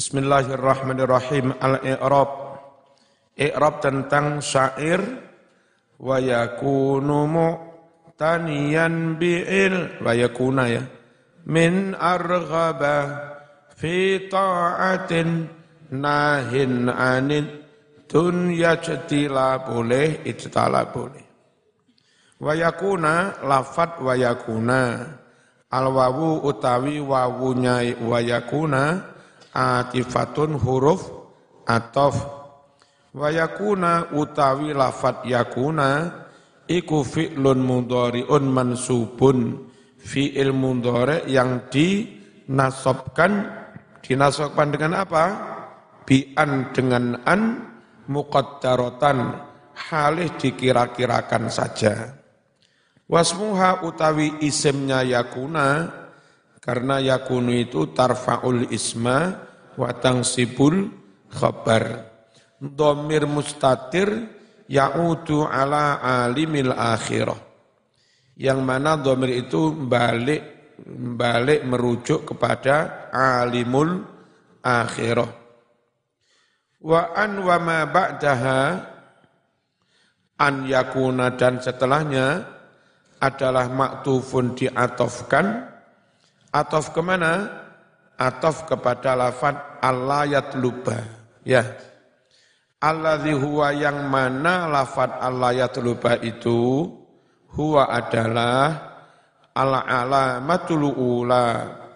Bismillahirrahmanirrahim. Al-i'rab. I'rab tentang syair wa yakunu mu'taniyan bi'il wa yakuna ya. Min arghaba fi ta'atin nahin anid dunya jatila boleh ijtala boleh. Wa yakuna lafat wa yakuna al wawu utawi wawunya wa yakuna atifatun huruf atof. Wayakuna utawi lafat yakuna iku fi'lun mudhari'un mansubun. Fi'il mudhari yang dinasobkan dinasobkan dengan apa? Bi'an dengan an muqaddaratan halih dikira-kirakan saja. Wasmuha utawi isimnya yakuna karena yakunu itu tarfa'ul isma wa tangsibul khabar. Domir mustatir ya'udu ala alimil akhirah. Yang mana domir itu balik balik merujuk kepada alimul akhirah. Wa an wa ma ba'daha an yakuna dan setelahnya adalah maktufun diatofkan Atof ke mana? Atof kepada lafad Allah yatluba. Ya. Alladhi huwa yang mana lafad Allah yatluba itu huwa adalah ala alamatul ula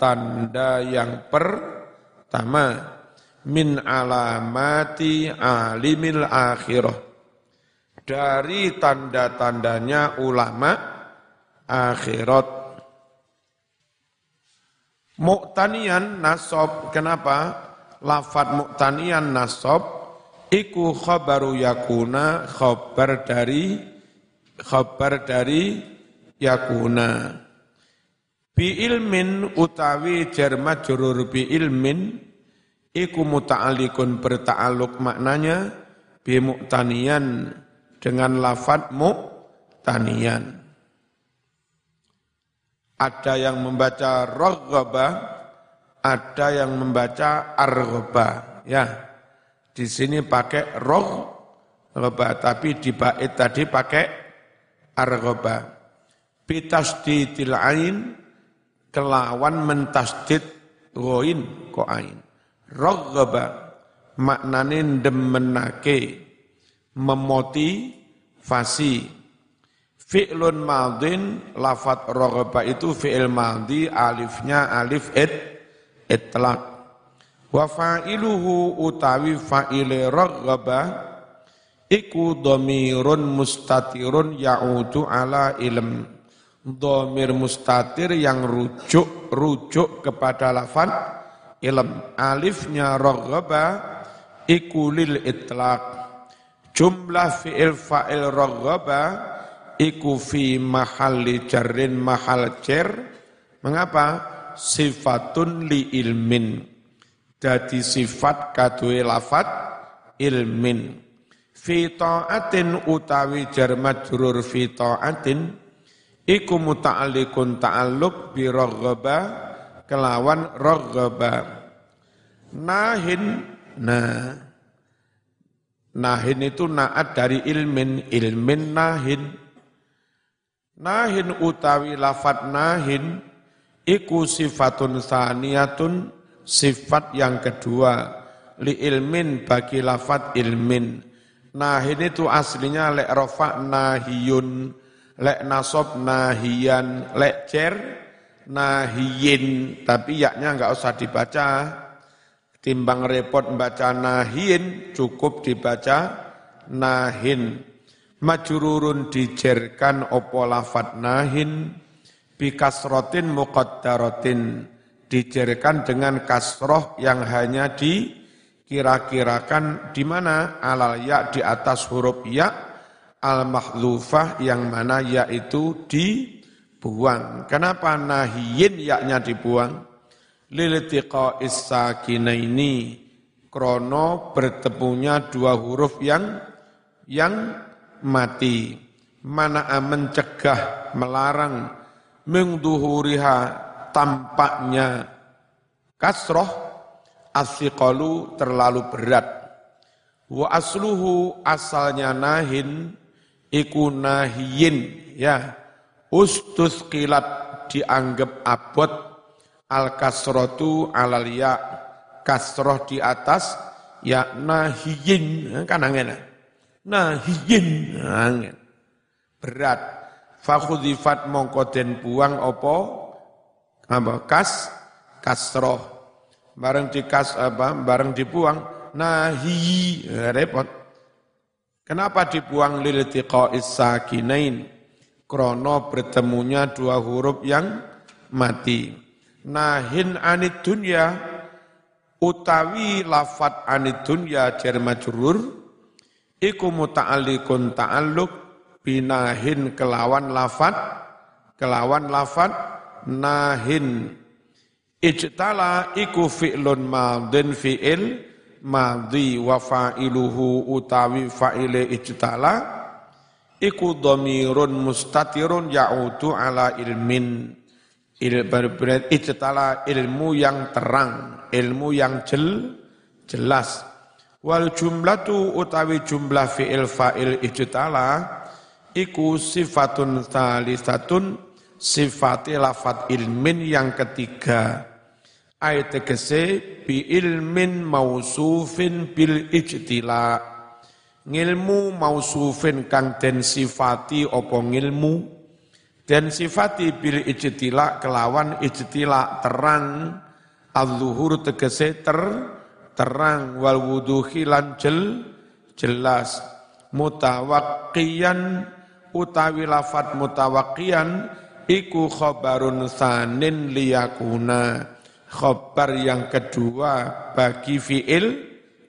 tanda yang pertama min alamati alimil akhirah dari tanda-tandanya ulama akhirat Mu'tanian nasob, kenapa? Lafat mu'tanian nasob, iku khabaru yakuna, khabar dari, khabar dari yakuna. Bi ilmin utawi jarma jurur bi ilmin, iku muta'alikun berta'aluk maknanya, bi mu'tanian dengan lafat mu'tanian. Ada yang membaca roghaba, ada yang membaca arghoba. Ya, di sini pakai roghaba, tapi di bait tadi pakai arghoba. Bitasdidil ain, kelawan mentasdid roin ko ain. Roghaba, maknane demenake, memotivasi, Fi'lun madin, lafat roghaba itu fi'il madhi, alifnya alif it, itlaq. Wa fa'iluhu utawi fa'ile roghaba, iku domirun mustatirun ya'udu ala ilm. Domir mustatir yang rujuk, rujuk kepada lafat ilm. Alifnya roghaba, iku lil itlaq. Jumlah fi'il fa'il roghaba, iku fi mahalli jarrin mahal jar mengapa? Sifatun li ilmin. Dadi sifat kadue lafat ilmin. Fi ta'atin utawi jar majrur fi ta'atin iku muta'alliqun ta'alluq bi raghaba kelawan raghaba nahin nah nahin itu naat dari ilmin. Ilmin nahin Nahin utawi lafat nahin iku sifatun saniyatun sifat yang kedua li ilmin bagi lafat ilmin. Nahin itu aslinya lek rofa nahiyun, lek nasob nahiyan, lek cer nahiyin, tapi yaknya enggak usah dibaca. Timbang repot membaca nahiyin, cukup dibaca nahin majrurun dijerkan opo lafat nahin bikasrotin muqaddaratin dijerkan dengan kasroh yang hanya dikira-kirakan di mana alal ya di atas huruf ya al mahdzufah yang mana ya itu dibuang. Kenapa nahiyin yaknya dibuang? Liltiqa ini krono bertemunya dua huruf yang yang mati. Mana mencegah, melarang, mengduhuriha tampaknya kasroh Athiqalu terlalu berat. Wa asluhu asalnya nahin iku nahiyin ya. Ustus kilat dianggap abot al kasrotu alal ya kasroh di atas ya nahiyin kan angin nahiyin. Berat. Fakhudifat mongko den buang opo apa? Kas? Kasroh. Bareng dikas apa? Bareng dibuang. Nahi repot. Kenapa dibuang lil tiqa'is sakinain? Krono bertemunya dua huruf yang mati. Nahin anid dunya utawi lafat anid dunya jar majrur iku muta'alliqun ta'alluq binahin kelawan lafat kelawan lafat nahin. Ijtala iku fi'lun madin fi'il madhi wa fa'iluhu utawi fa'ile ijtala. Iku dhamirun mustatirun ya'udu ala ilmin. Il berberat ijtala ilmu yang terang ilmu yang jel jelas wal jumlatu utawi jumlah fi'il fa'il ijtala iku sifatun talisatun sifati lafat ilmin yang ketiga. Ayat tegese bi ilmin mausufin bil ijtila. Ngilmu mausufin kang den sifati opo ngilmu? Dan sifati bil ijtila kelawan ijtila terang al-zuhur tegese ter terang wal wuduhi lan jel jelas mutawakkiyan utawi lafat mutawakian iku khobarun sanin liyakuna. Khobar yang kedua bagi fiil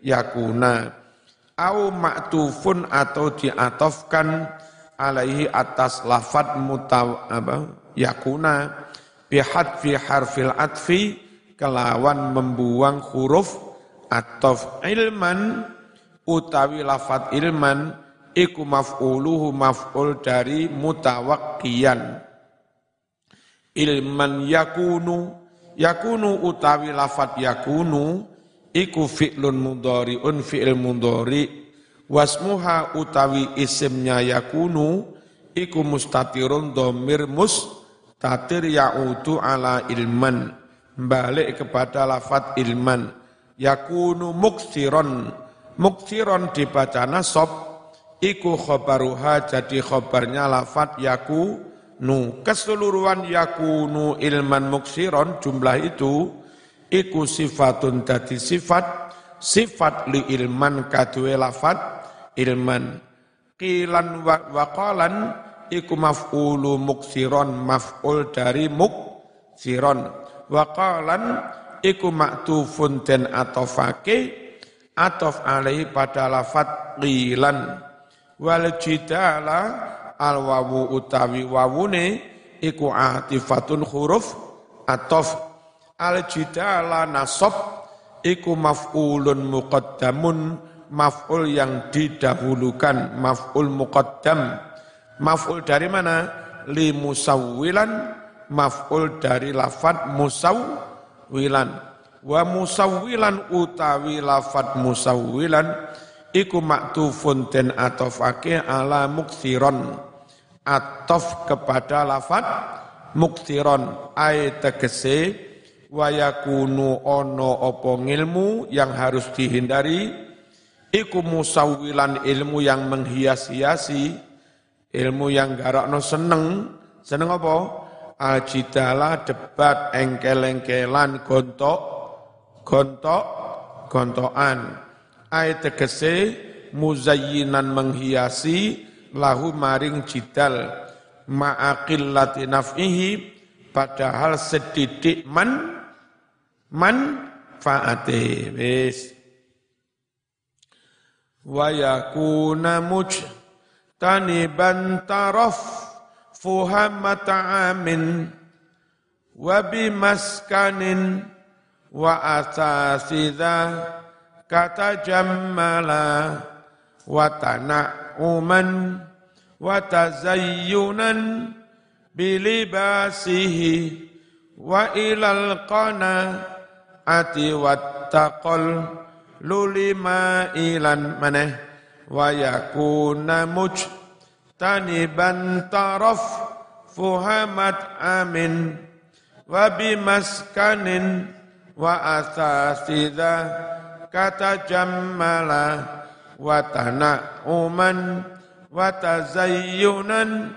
yakuna. Au maktufun atau diatofkan alaihi atas lafat mutaw apa yakuna. Bihad fi harfil atfi kelawan membuang huruf atof ilman utawi lafat ilman iku maf'uluhu maf'ul dari mutawakkiyan. Ilman yakunu yakunu utawi lafat yakunu iku fi'lun mudhari'un fi'il mudhari. Wasmuha utawi isimnya yakunu iku mustatirun domir mustatir ya'udu ala ilman. Balik kepada lafat ilman yakunu muksiron. Muksiron dibaca nasab iku khobaruha jadi khobarnya lafat yaku nu keseluruhan yakunu ilman muksiron jumlah itu iku sifatun dadi sifat. Sifat li ilman kadue lafat ilman kilan waqalan iku maf'ulu muksiron maf'ul dari muksiron. Waqalan iku maktufun den atofake atof alaihi pada lafat qilan. Wal jidala al wawu utawi wawune iku atifatun huruf atof. Al jidala nasab iku maf'ulun muqaddamun maf'ul yang didahulukan maf'ul muqaddam. Maf'ul dari mana? Li musawwilan maf'ul dari lafat musawwilan wa musawwilan utawi lafat musawwilan iku maktufun den atofake ala muksiron atof kepada lafat muksiron ay tegese wayakunu ono opo ngilmu yang harus dihindari. Iku musawilan ilmu yang menghias-hiasi ilmu yang garakno seneng. Seneng apa aljidala debat engkel-engkelan gontok gontok gontokan. Ay tegese muzayyinan menghiasi lahu maring jidal. Ma'aqillati naf'ihi padahal sedidik man man faate. Wis. Wa yakuna mujtaniban taraf fuhamata amin wa bimaskanin wa asasidah kata jammala wa tana'uman wa tazayyunan bilibasihi wa ilal qana ati wattaqal lulima ilan maneh wa yakuna mujtaniban taraf fuhamat amin wa bimaskanin wa asasida kata jammala wa tana'uman wa tazayyunan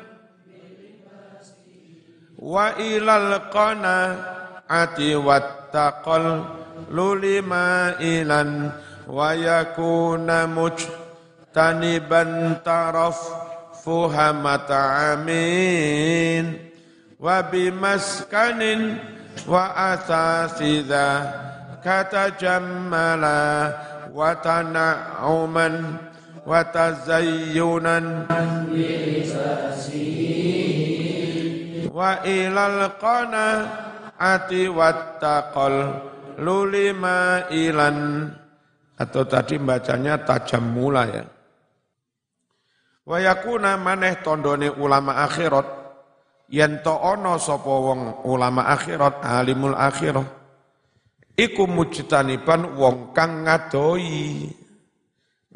wa ilal qana ati wattaqal lulima ilan wa yakuna mujtaniban taraf fuhamata amin. Wa bimaskanin wa asasida. Kata jammala wa tana'uman wa tazayyunan. Wa ilal qana ati wattaqal lulima ilan. Atau tadi bacanya tajam mula ya. Wa yakuna maneh tondone ulama akhirat yen to ana sapa wong ulama akhirat alimul akhirah iku mujtaniban wong kang ngadoi.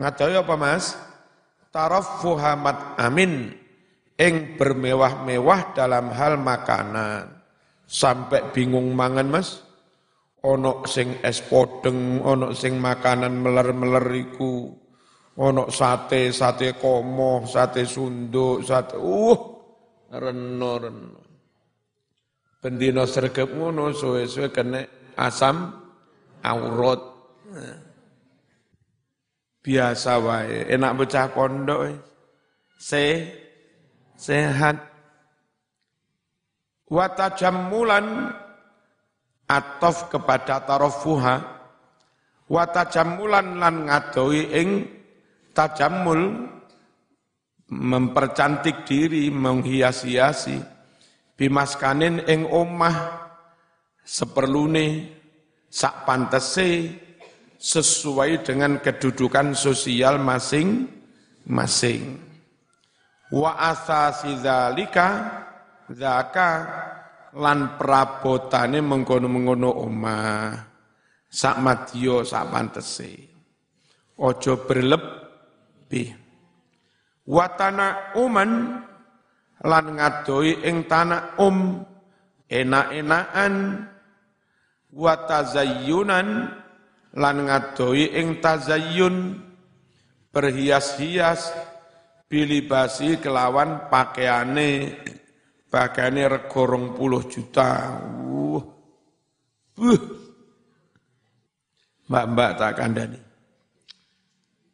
Ngadoi apa Mas? Tarafuhamat amin ing bermewah-mewah dalam hal makanan. Sampai bingung mangan mas, ono sing es podeng, ono sing makanan meler-meler iku, ono sate, sate komo, sate sunduk, sate, uh, reno-reno. Bendino sergap ngono, suwe-suwe kena asam aurat. Biasa wae, enak bocah pondok. Se sehat. Watajammulan atof kepada tarofuha. Watajammulan lan ngadoi ing tajammul mempercantik diri, menghias-hiasi bimaskanin ing omah seperlune sak pantese sesuai dengan kedudukan sosial masing-masing. Wa asasi dzalika zaka lan prabotane mengkono-mengkono omah sak madya sak pantese. Aja berlebih watana uman lan ngadoi ing tanah um enak-enakan watazayyunan lan ngadoi ing tazayyun berhias-hias bilibasi kelawan pakaiane pakaiane regorong puluh juta. Uh. Uh. Mbak-mbak tak kandani.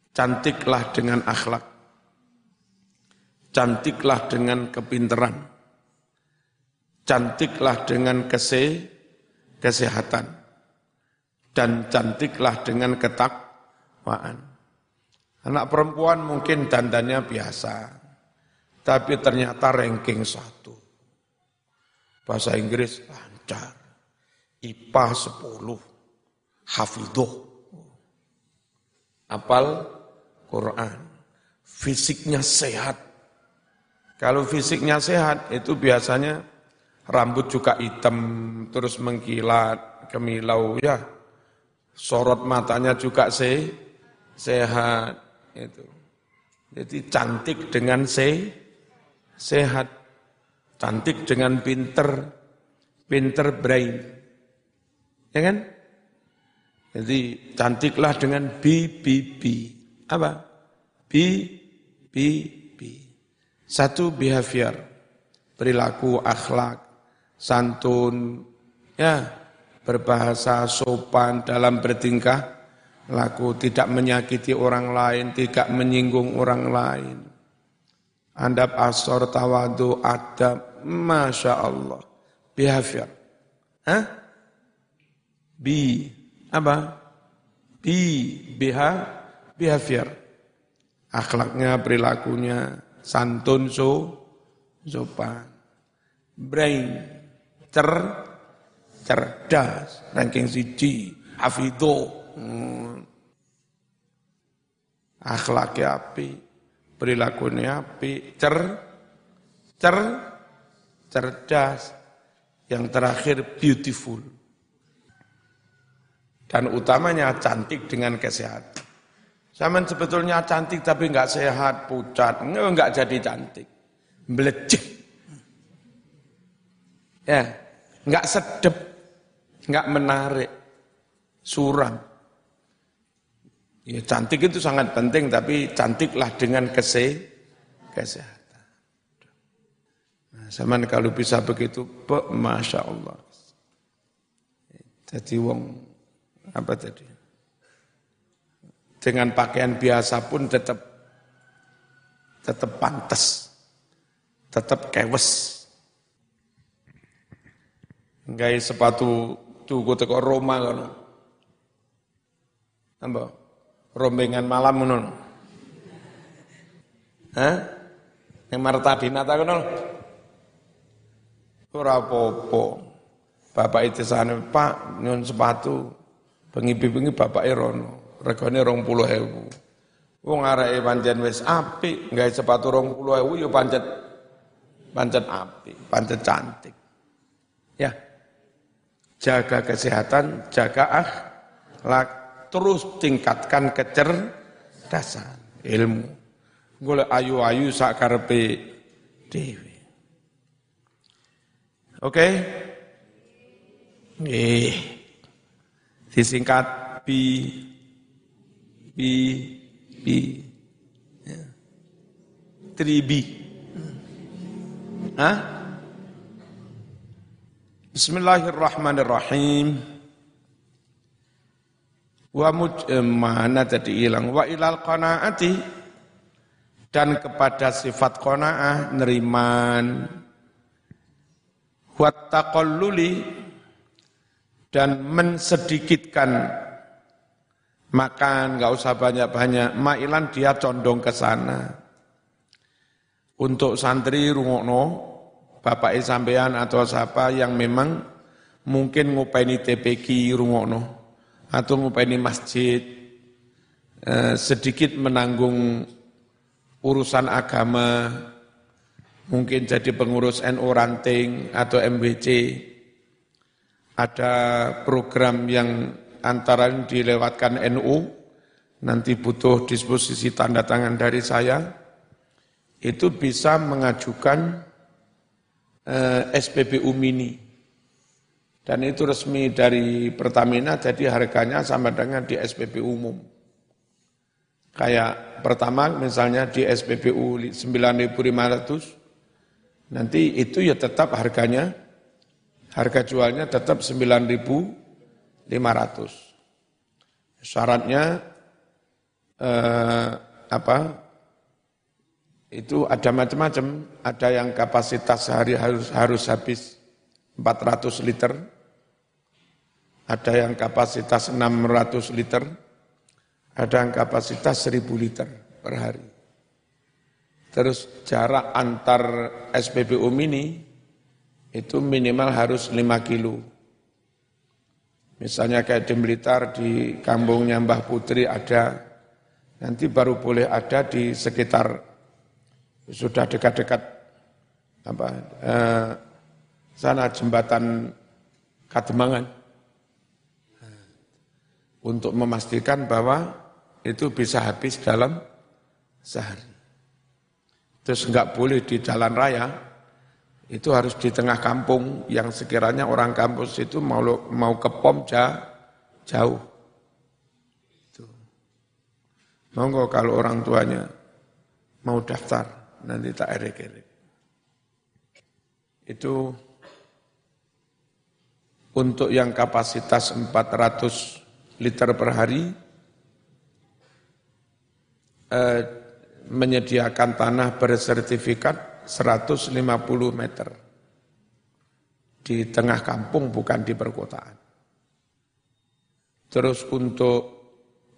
Cantiklah dengan akhlak. Cantiklah dengan kepinteran. Cantiklah dengan kese, kesehatan. Dan cantiklah dengan ketakwaan. Anak perempuan mungkin dandannya biasa, tapi ternyata ranking satu. Bahasa Inggris lancar, IPA 10, hafidhoh, apal Quran, fisiknya sehat. Kalau fisiknya sehat itu biasanya rambut juga hitam, terus mengkilat, kemilau ya. Sorot matanya juga se sehat itu. Jadi cantik dengan se, sehat, cantik dengan pinter, pinter brain. Ya kan? Jadi cantiklah dengan BBB. Apa? B, B, B. Satu behavior, perilaku, akhlak, santun, ya, berbahasa sopan dalam bertingkah laku, tidak menyakiti orang lain, tidak menyinggung orang lain. Andap asor tawadu adab, Masya Allah. Behavior. Hah? Bi, apa? Bi, beha, behavior. Akhlaknya, perilakunya, santun, so, sopan. Brain, cer, cerdas, ranking siji, hafidoh, Hmm. Akhlaknya api, perilakunya api, cer, cer, cerdas. Yang terakhir beautiful. Dan utamanya cantik dengan kesehatan. Zaman sebetulnya cantik tapi nggak sehat, pucat, nggak jadi cantik. Belecek. Ya, nggak sedep, nggak menarik, suram. Ya, cantik itu sangat penting, tapi cantiklah dengan kese, kesehatan. Nah, kalau bisa begitu, masya Allah. Jadi wong apa tadi? Dengan pakaian biasa pun tetap tetap pantas, tetap kewes. Enggak sepatu tuku teko Roma kan. Apa? rombengan malam ngono. Hah? Yang Martabina ta ngono. Ora. Bapak itu sana, Pak, nyun sepatu. Bengi-bengi bapak Erono. Regane rong puluh hewu. Wong areke pancen wis apik, gawe sepatu rong puluh hewu ya pancet pancet apik, pancet cantik. Ya. Jaga kesehatan, jaga akhlak, terus tingkatkan kecerdasan ilmu golek ayu-ayu sakarepe dhewe oke okay? eh disingkat bi bi bi ya. tribi Hah? Bismillahirrahmanirrahim. Wa eh, mana tadi hilang wa ilal qanaati dan kepada sifat qanaah neriman wa taqalluli dan mensedikitkan makan nggak usah banyak-banyak. Mailan dia condong ke sana. Untuk santri rungokno bapak sampean atau siapa yang memang mungkin ngupeni TPQ rungokno atau ngupeni masjid, eh, sedikit menanggung urusan agama, mungkin jadi pengurus NU Ranting atau MBC, ada program yang antara dilewatkan NU, nanti butuh disposisi tanda tangan dari saya, itu bisa mengajukan eh, SPBU mini dan itu resmi dari Pertamina, jadi harganya sama dengan di SPBU umum. Kayak pertama misalnya di SPBU 9.500, nanti itu ya tetap harganya, harga jualnya tetap 9.500. Syaratnya eh, apa? Itu ada macam-macam, ada yang kapasitas sehari harus harus habis 400 liter, ada yang kapasitas 600 liter, ada yang kapasitas 1000 liter per hari. Terus jarak antar SPBU mini itu minimal harus 5 kilo. Misalnya kayak di Blitar, di kampungnya Mbah Putri ada, nanti baru boleh ada di sekitar sudah dekat-dekat apa eh, sana jembatan Kademangan untuk memastikan bahwa itu bisa habis dalam sehari. Terus enggak boleh di jalan raya, itu harus di tengah kampung yang sekiranya orang kampus itu mau mau ke pom jauh. Itu. Monggo kalau orang tuanya mau daftar, nanti tak erek-erek. Itu untuk yang kapasitas 400 liter per hari, eh, menyediakan tanah bersertifikat 150 meter di tengah kampung bukan di perkotaan. Terus untuk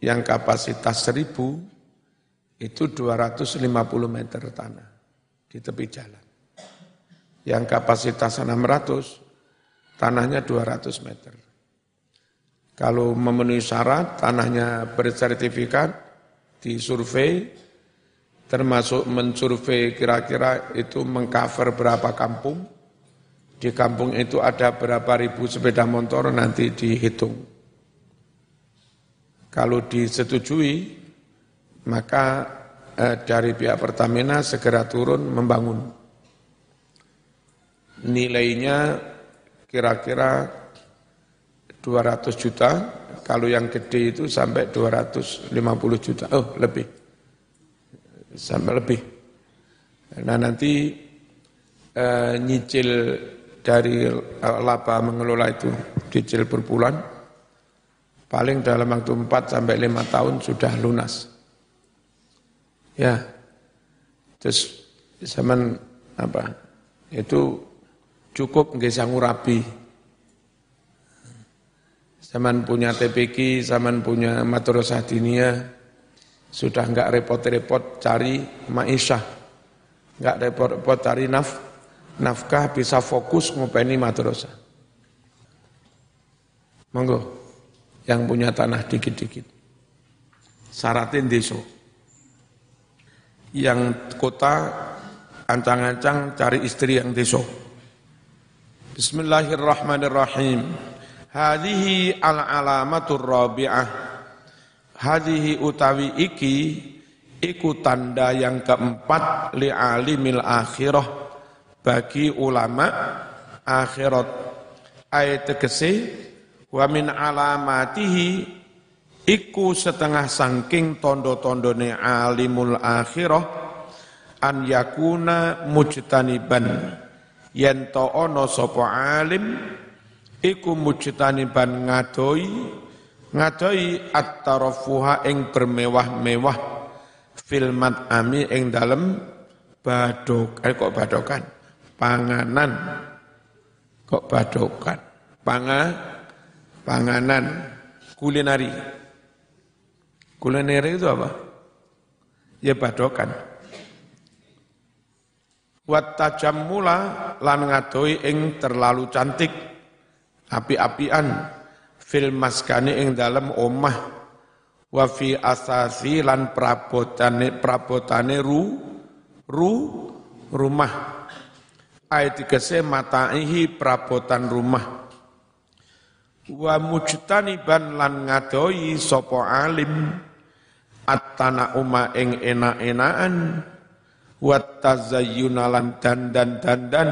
yang kapasitas 1000 itu 250 meter tanah di tepi jalan. Yang kapasitas 600 tanahnya 200 meter. Kalau memenuhi syarat, tanahnya bersertifikat, disurvei, termasuk mensurvei kira-kira itu mengcover berapa kampung, di kampung itu ada berapa ribu sepeda motor nanti dihitung. Kalau disetujui, maka eh, dari pihak Pertamina segera turun membangun. Nilainya kira-kira 200 juta, kalau yang gede itu sampai 250 juta, oh lebih, sampai lebih. Nah nanti eh, nyicil dari laba mengelola itu, cicil per bulan, paling dalam waktu 4 sampai 5 tahun sudah lunas. Ya, terus zaman apa? Itu cukup nggak rabi. Zaman punya TPK, zaman punya madrasah diniyah, sudah nggak repot-repot cari maisha, nggak repot-repot cari naf, nafkah bisa fokus ngopeni madrasah. Monggo, yang punya tanah dikit-dikit. Saratin deso. Yang kota ancang-ancang cari istri yang deso. Bismillahirrahmanirrahim. Hadhihi al-alamatur rabi'ah. Hadhihi utawi iki iku tanda yang keempat li alimil akhirah bagi ulama akhirat. Ayat tegese wa min alamatihi iku setengah sangking tondo-tondone alimul akhirah an yakuna mujtaniban yen to ana sapa alim iku mujtaniban ngadoi ngadoi at-tarafuha ing bermewah-mewah. Filmat ami ing dalem badok eh kok badokan? Panganan. Kok badokan? Panga panganan. Kulinari. Kulinari itu apa? Ya badokan. Wat tajammula lan ngadoi ing terlalu cantik. Api-apian fil maskani ing dalam omah. Wa fi asasi lan prabotane prabotane ru ru rumah. Ayat dikese mataihi prabotan rumah. Wa mujtaniban lan ngadoi sopo alim. At-tana uma ing enak-enakan. Wat tazayyunalan dandan dandan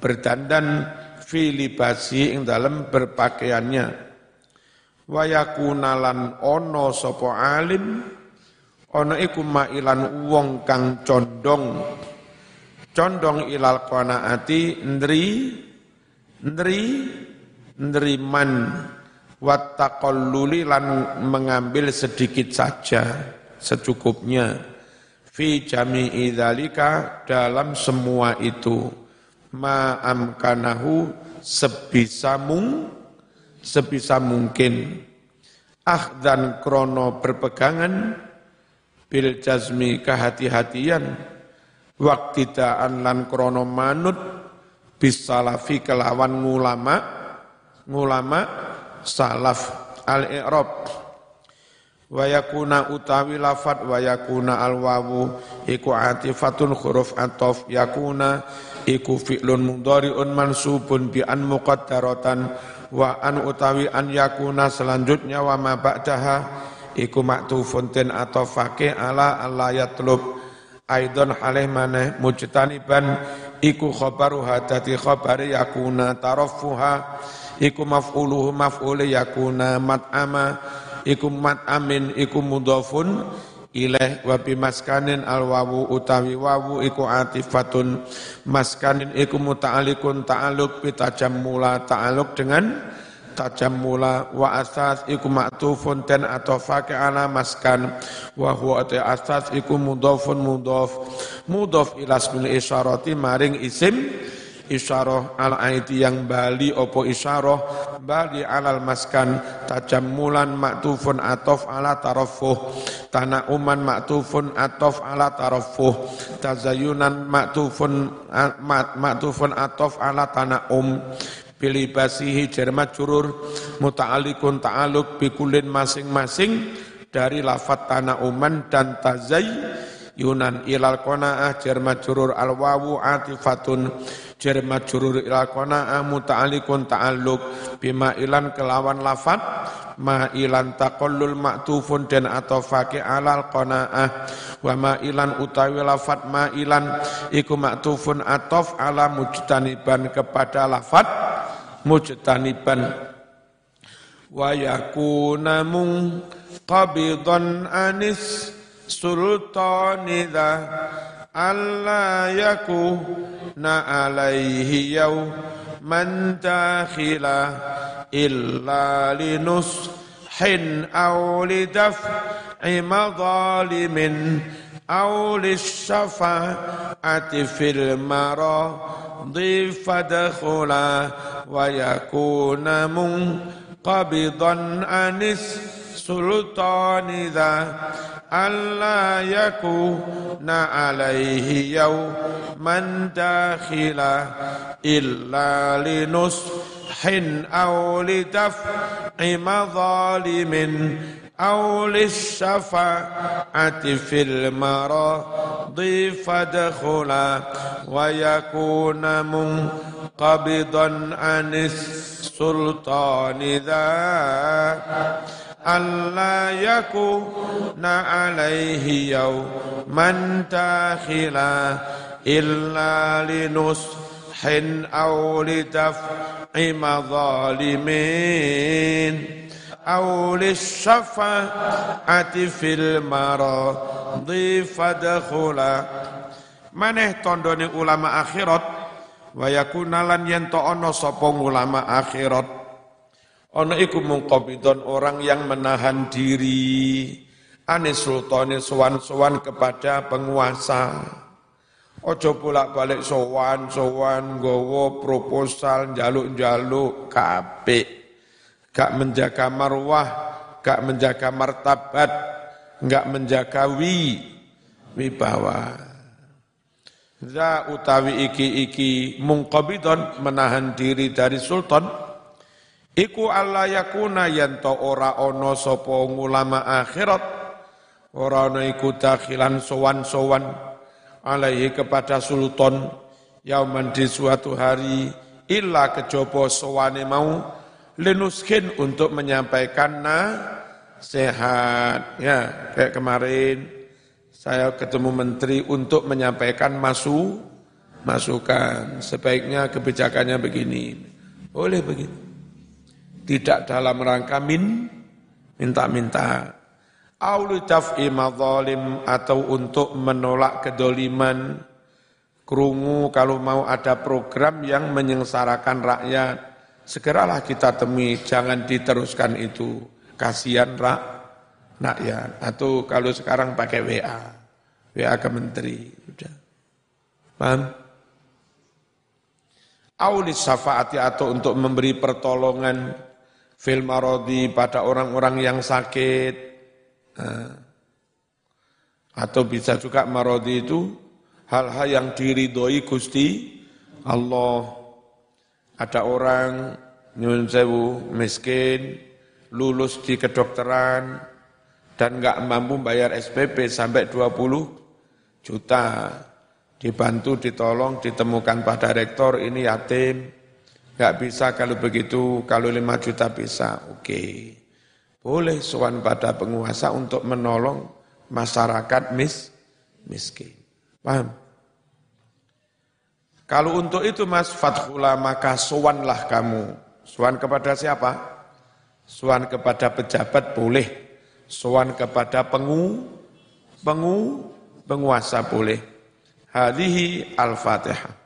berdandan fi libasi ing dalam berpakaiannya. Wa yakunalan ono sapa alim? Ono iku mailan wong kang condong. Condong ilal qanaati ndri ndri ndriman. Wat taqalluli lan mengambil sedikit saja secukupnya. Fi jami'i dalam semua itu ma amkanahu sebisa mung sebisa mungkin. Ah dan krono berpegangan bil jazmi kehati-hatian. Waktidaan lan krono manut bisalafi kelawan ngulama ngulama salaf al-i'rab. Wayakuna utawi lafat wayakuna alwawu iku atifatun huruf atof yakuna iku fi'lun mudhari'un mansubun bi an muqaddaratan wa an utawi an yakuna selanjutnya wa ma ba'daha iku maktufun ten atofake ala Allah yatlub. Aidon halih maneh mujtaniban iku khabaru hadati khabari yakuna tarafuha iku maf'uluhu maf'uli yakuna mat'ama iku mat amin iku mudhafun ilaih wa bi maskanin al wawu utawi wawu iku atifatun. Maskanin iku muta'alikun ta'aluk bi tajammula ta'aluk dengan tajammula wa asas iku ma'tufun ten atau fake ala maskan. Wa huwa asas iku mudhafun mudhaf mudhaf ila ismil isyarati maring isim isyarah al aiti yang bali opo isyarah bali alal maskan tajammulan maktufun atof ala tarafuh uman maktufun atof ala tarafuh tazayunan maktufun maktufun atof ala um bilibasihi jermat curur muta'alikun ta'aluk bikulin masing-masing dari lafat uman dan tazay Yunan ilal qanaah jar majrur al wawu atifatun jar majrur ilal qanaah muta'alliqun ta'alluq. Bima ilan kelawan lafat ma ilan taqallul maktufun dan atofake alal qanaah. Wa ma ilan utawi lafat ma ilan iku maktufun atof ala mujtaniban kepada lafat mujtaniban. Wa yakuna mung qabidan anis سلطان ذا ألا يكون عليه يوما داخل إلا لنصح أو لدفع مظالم أو للشفاعة في المراض فادخلا ويكون منقبضا عن السلطان ذا ألا يكون عليه يوما داخلا إلا لنصح أو لدفع مظالم أو للشفاعة في المرض فادخلا ويكون منقبضا عن السلطان ذا ألا يكون عليه يوما داخلا إلا لنصح أو لدفع مظالمين أو للشفاعة في المرض فادخلا maneh tondone ulama akhirat wa yakuna lan yen to ana sapa ulama akhirat Ana iku mungqabidon orang yang menahan diri. Ane sultane sowan-sowan kepada penguasa. Ojo bolak-balik sowan-sowan gowo proposal jaluk-jaluk kabeh. Gak menjaga marwah, gak menjaga martabat, gak menjaga wi, wibawa. Za utawi iki-iki mungkabidon menahan diri dari sultan, iku Allah yakuna yanto ora ono sopo ulama akhirat, ora ono iku dakhilan sowan-sowan alaihi kepada sultan, yauman di suatu hari, illa kejobo sowane mau, lenuskin untuk menyampaikan sehat. Ya kayak kemarin saya ketemu menteri untuk menyampaikan masu masukan sebaiknya kebijakannya begini. Boleh begini tidak dalam rangka min minta-minta aulitaf'i madzalim atau untuk menolak kedoliman kerungu kalau mau ada program yang menyengsarakan rakyat segeralah kita temui, jangan diteruskan itu. Kasihan rak, ya. Atau kalau sekarang pakai WA, WA ke menteri, udah. Paham? Aulis syafaati atau untuk memberi pertolongan fil marodi pada orang-orang yang sakit. Nah. Atau bisa juga marodi itu hal-hal yang diridhoi Gusti Allah ada orang nyun sewu miskin, lulus di kedokteran dan nggak mampu bayar SPP sampai 20 juta. Dibantu, ditolong, ditemukan pada rektor ini yatim, nggak bisa kalau begitu, kalau 5 juta bisa, oke. Boleh sowan pada penguasa untuk menolong masyarakat mis, miskin. Paham? Kalau untuk itu mas fathula maka sowanlah kamu. Sowan kepada siapa? Sowan kepada pejabat boleh. Sowan kepada pengu, pengu, penguasa boleh. Hadihi al-fatihah.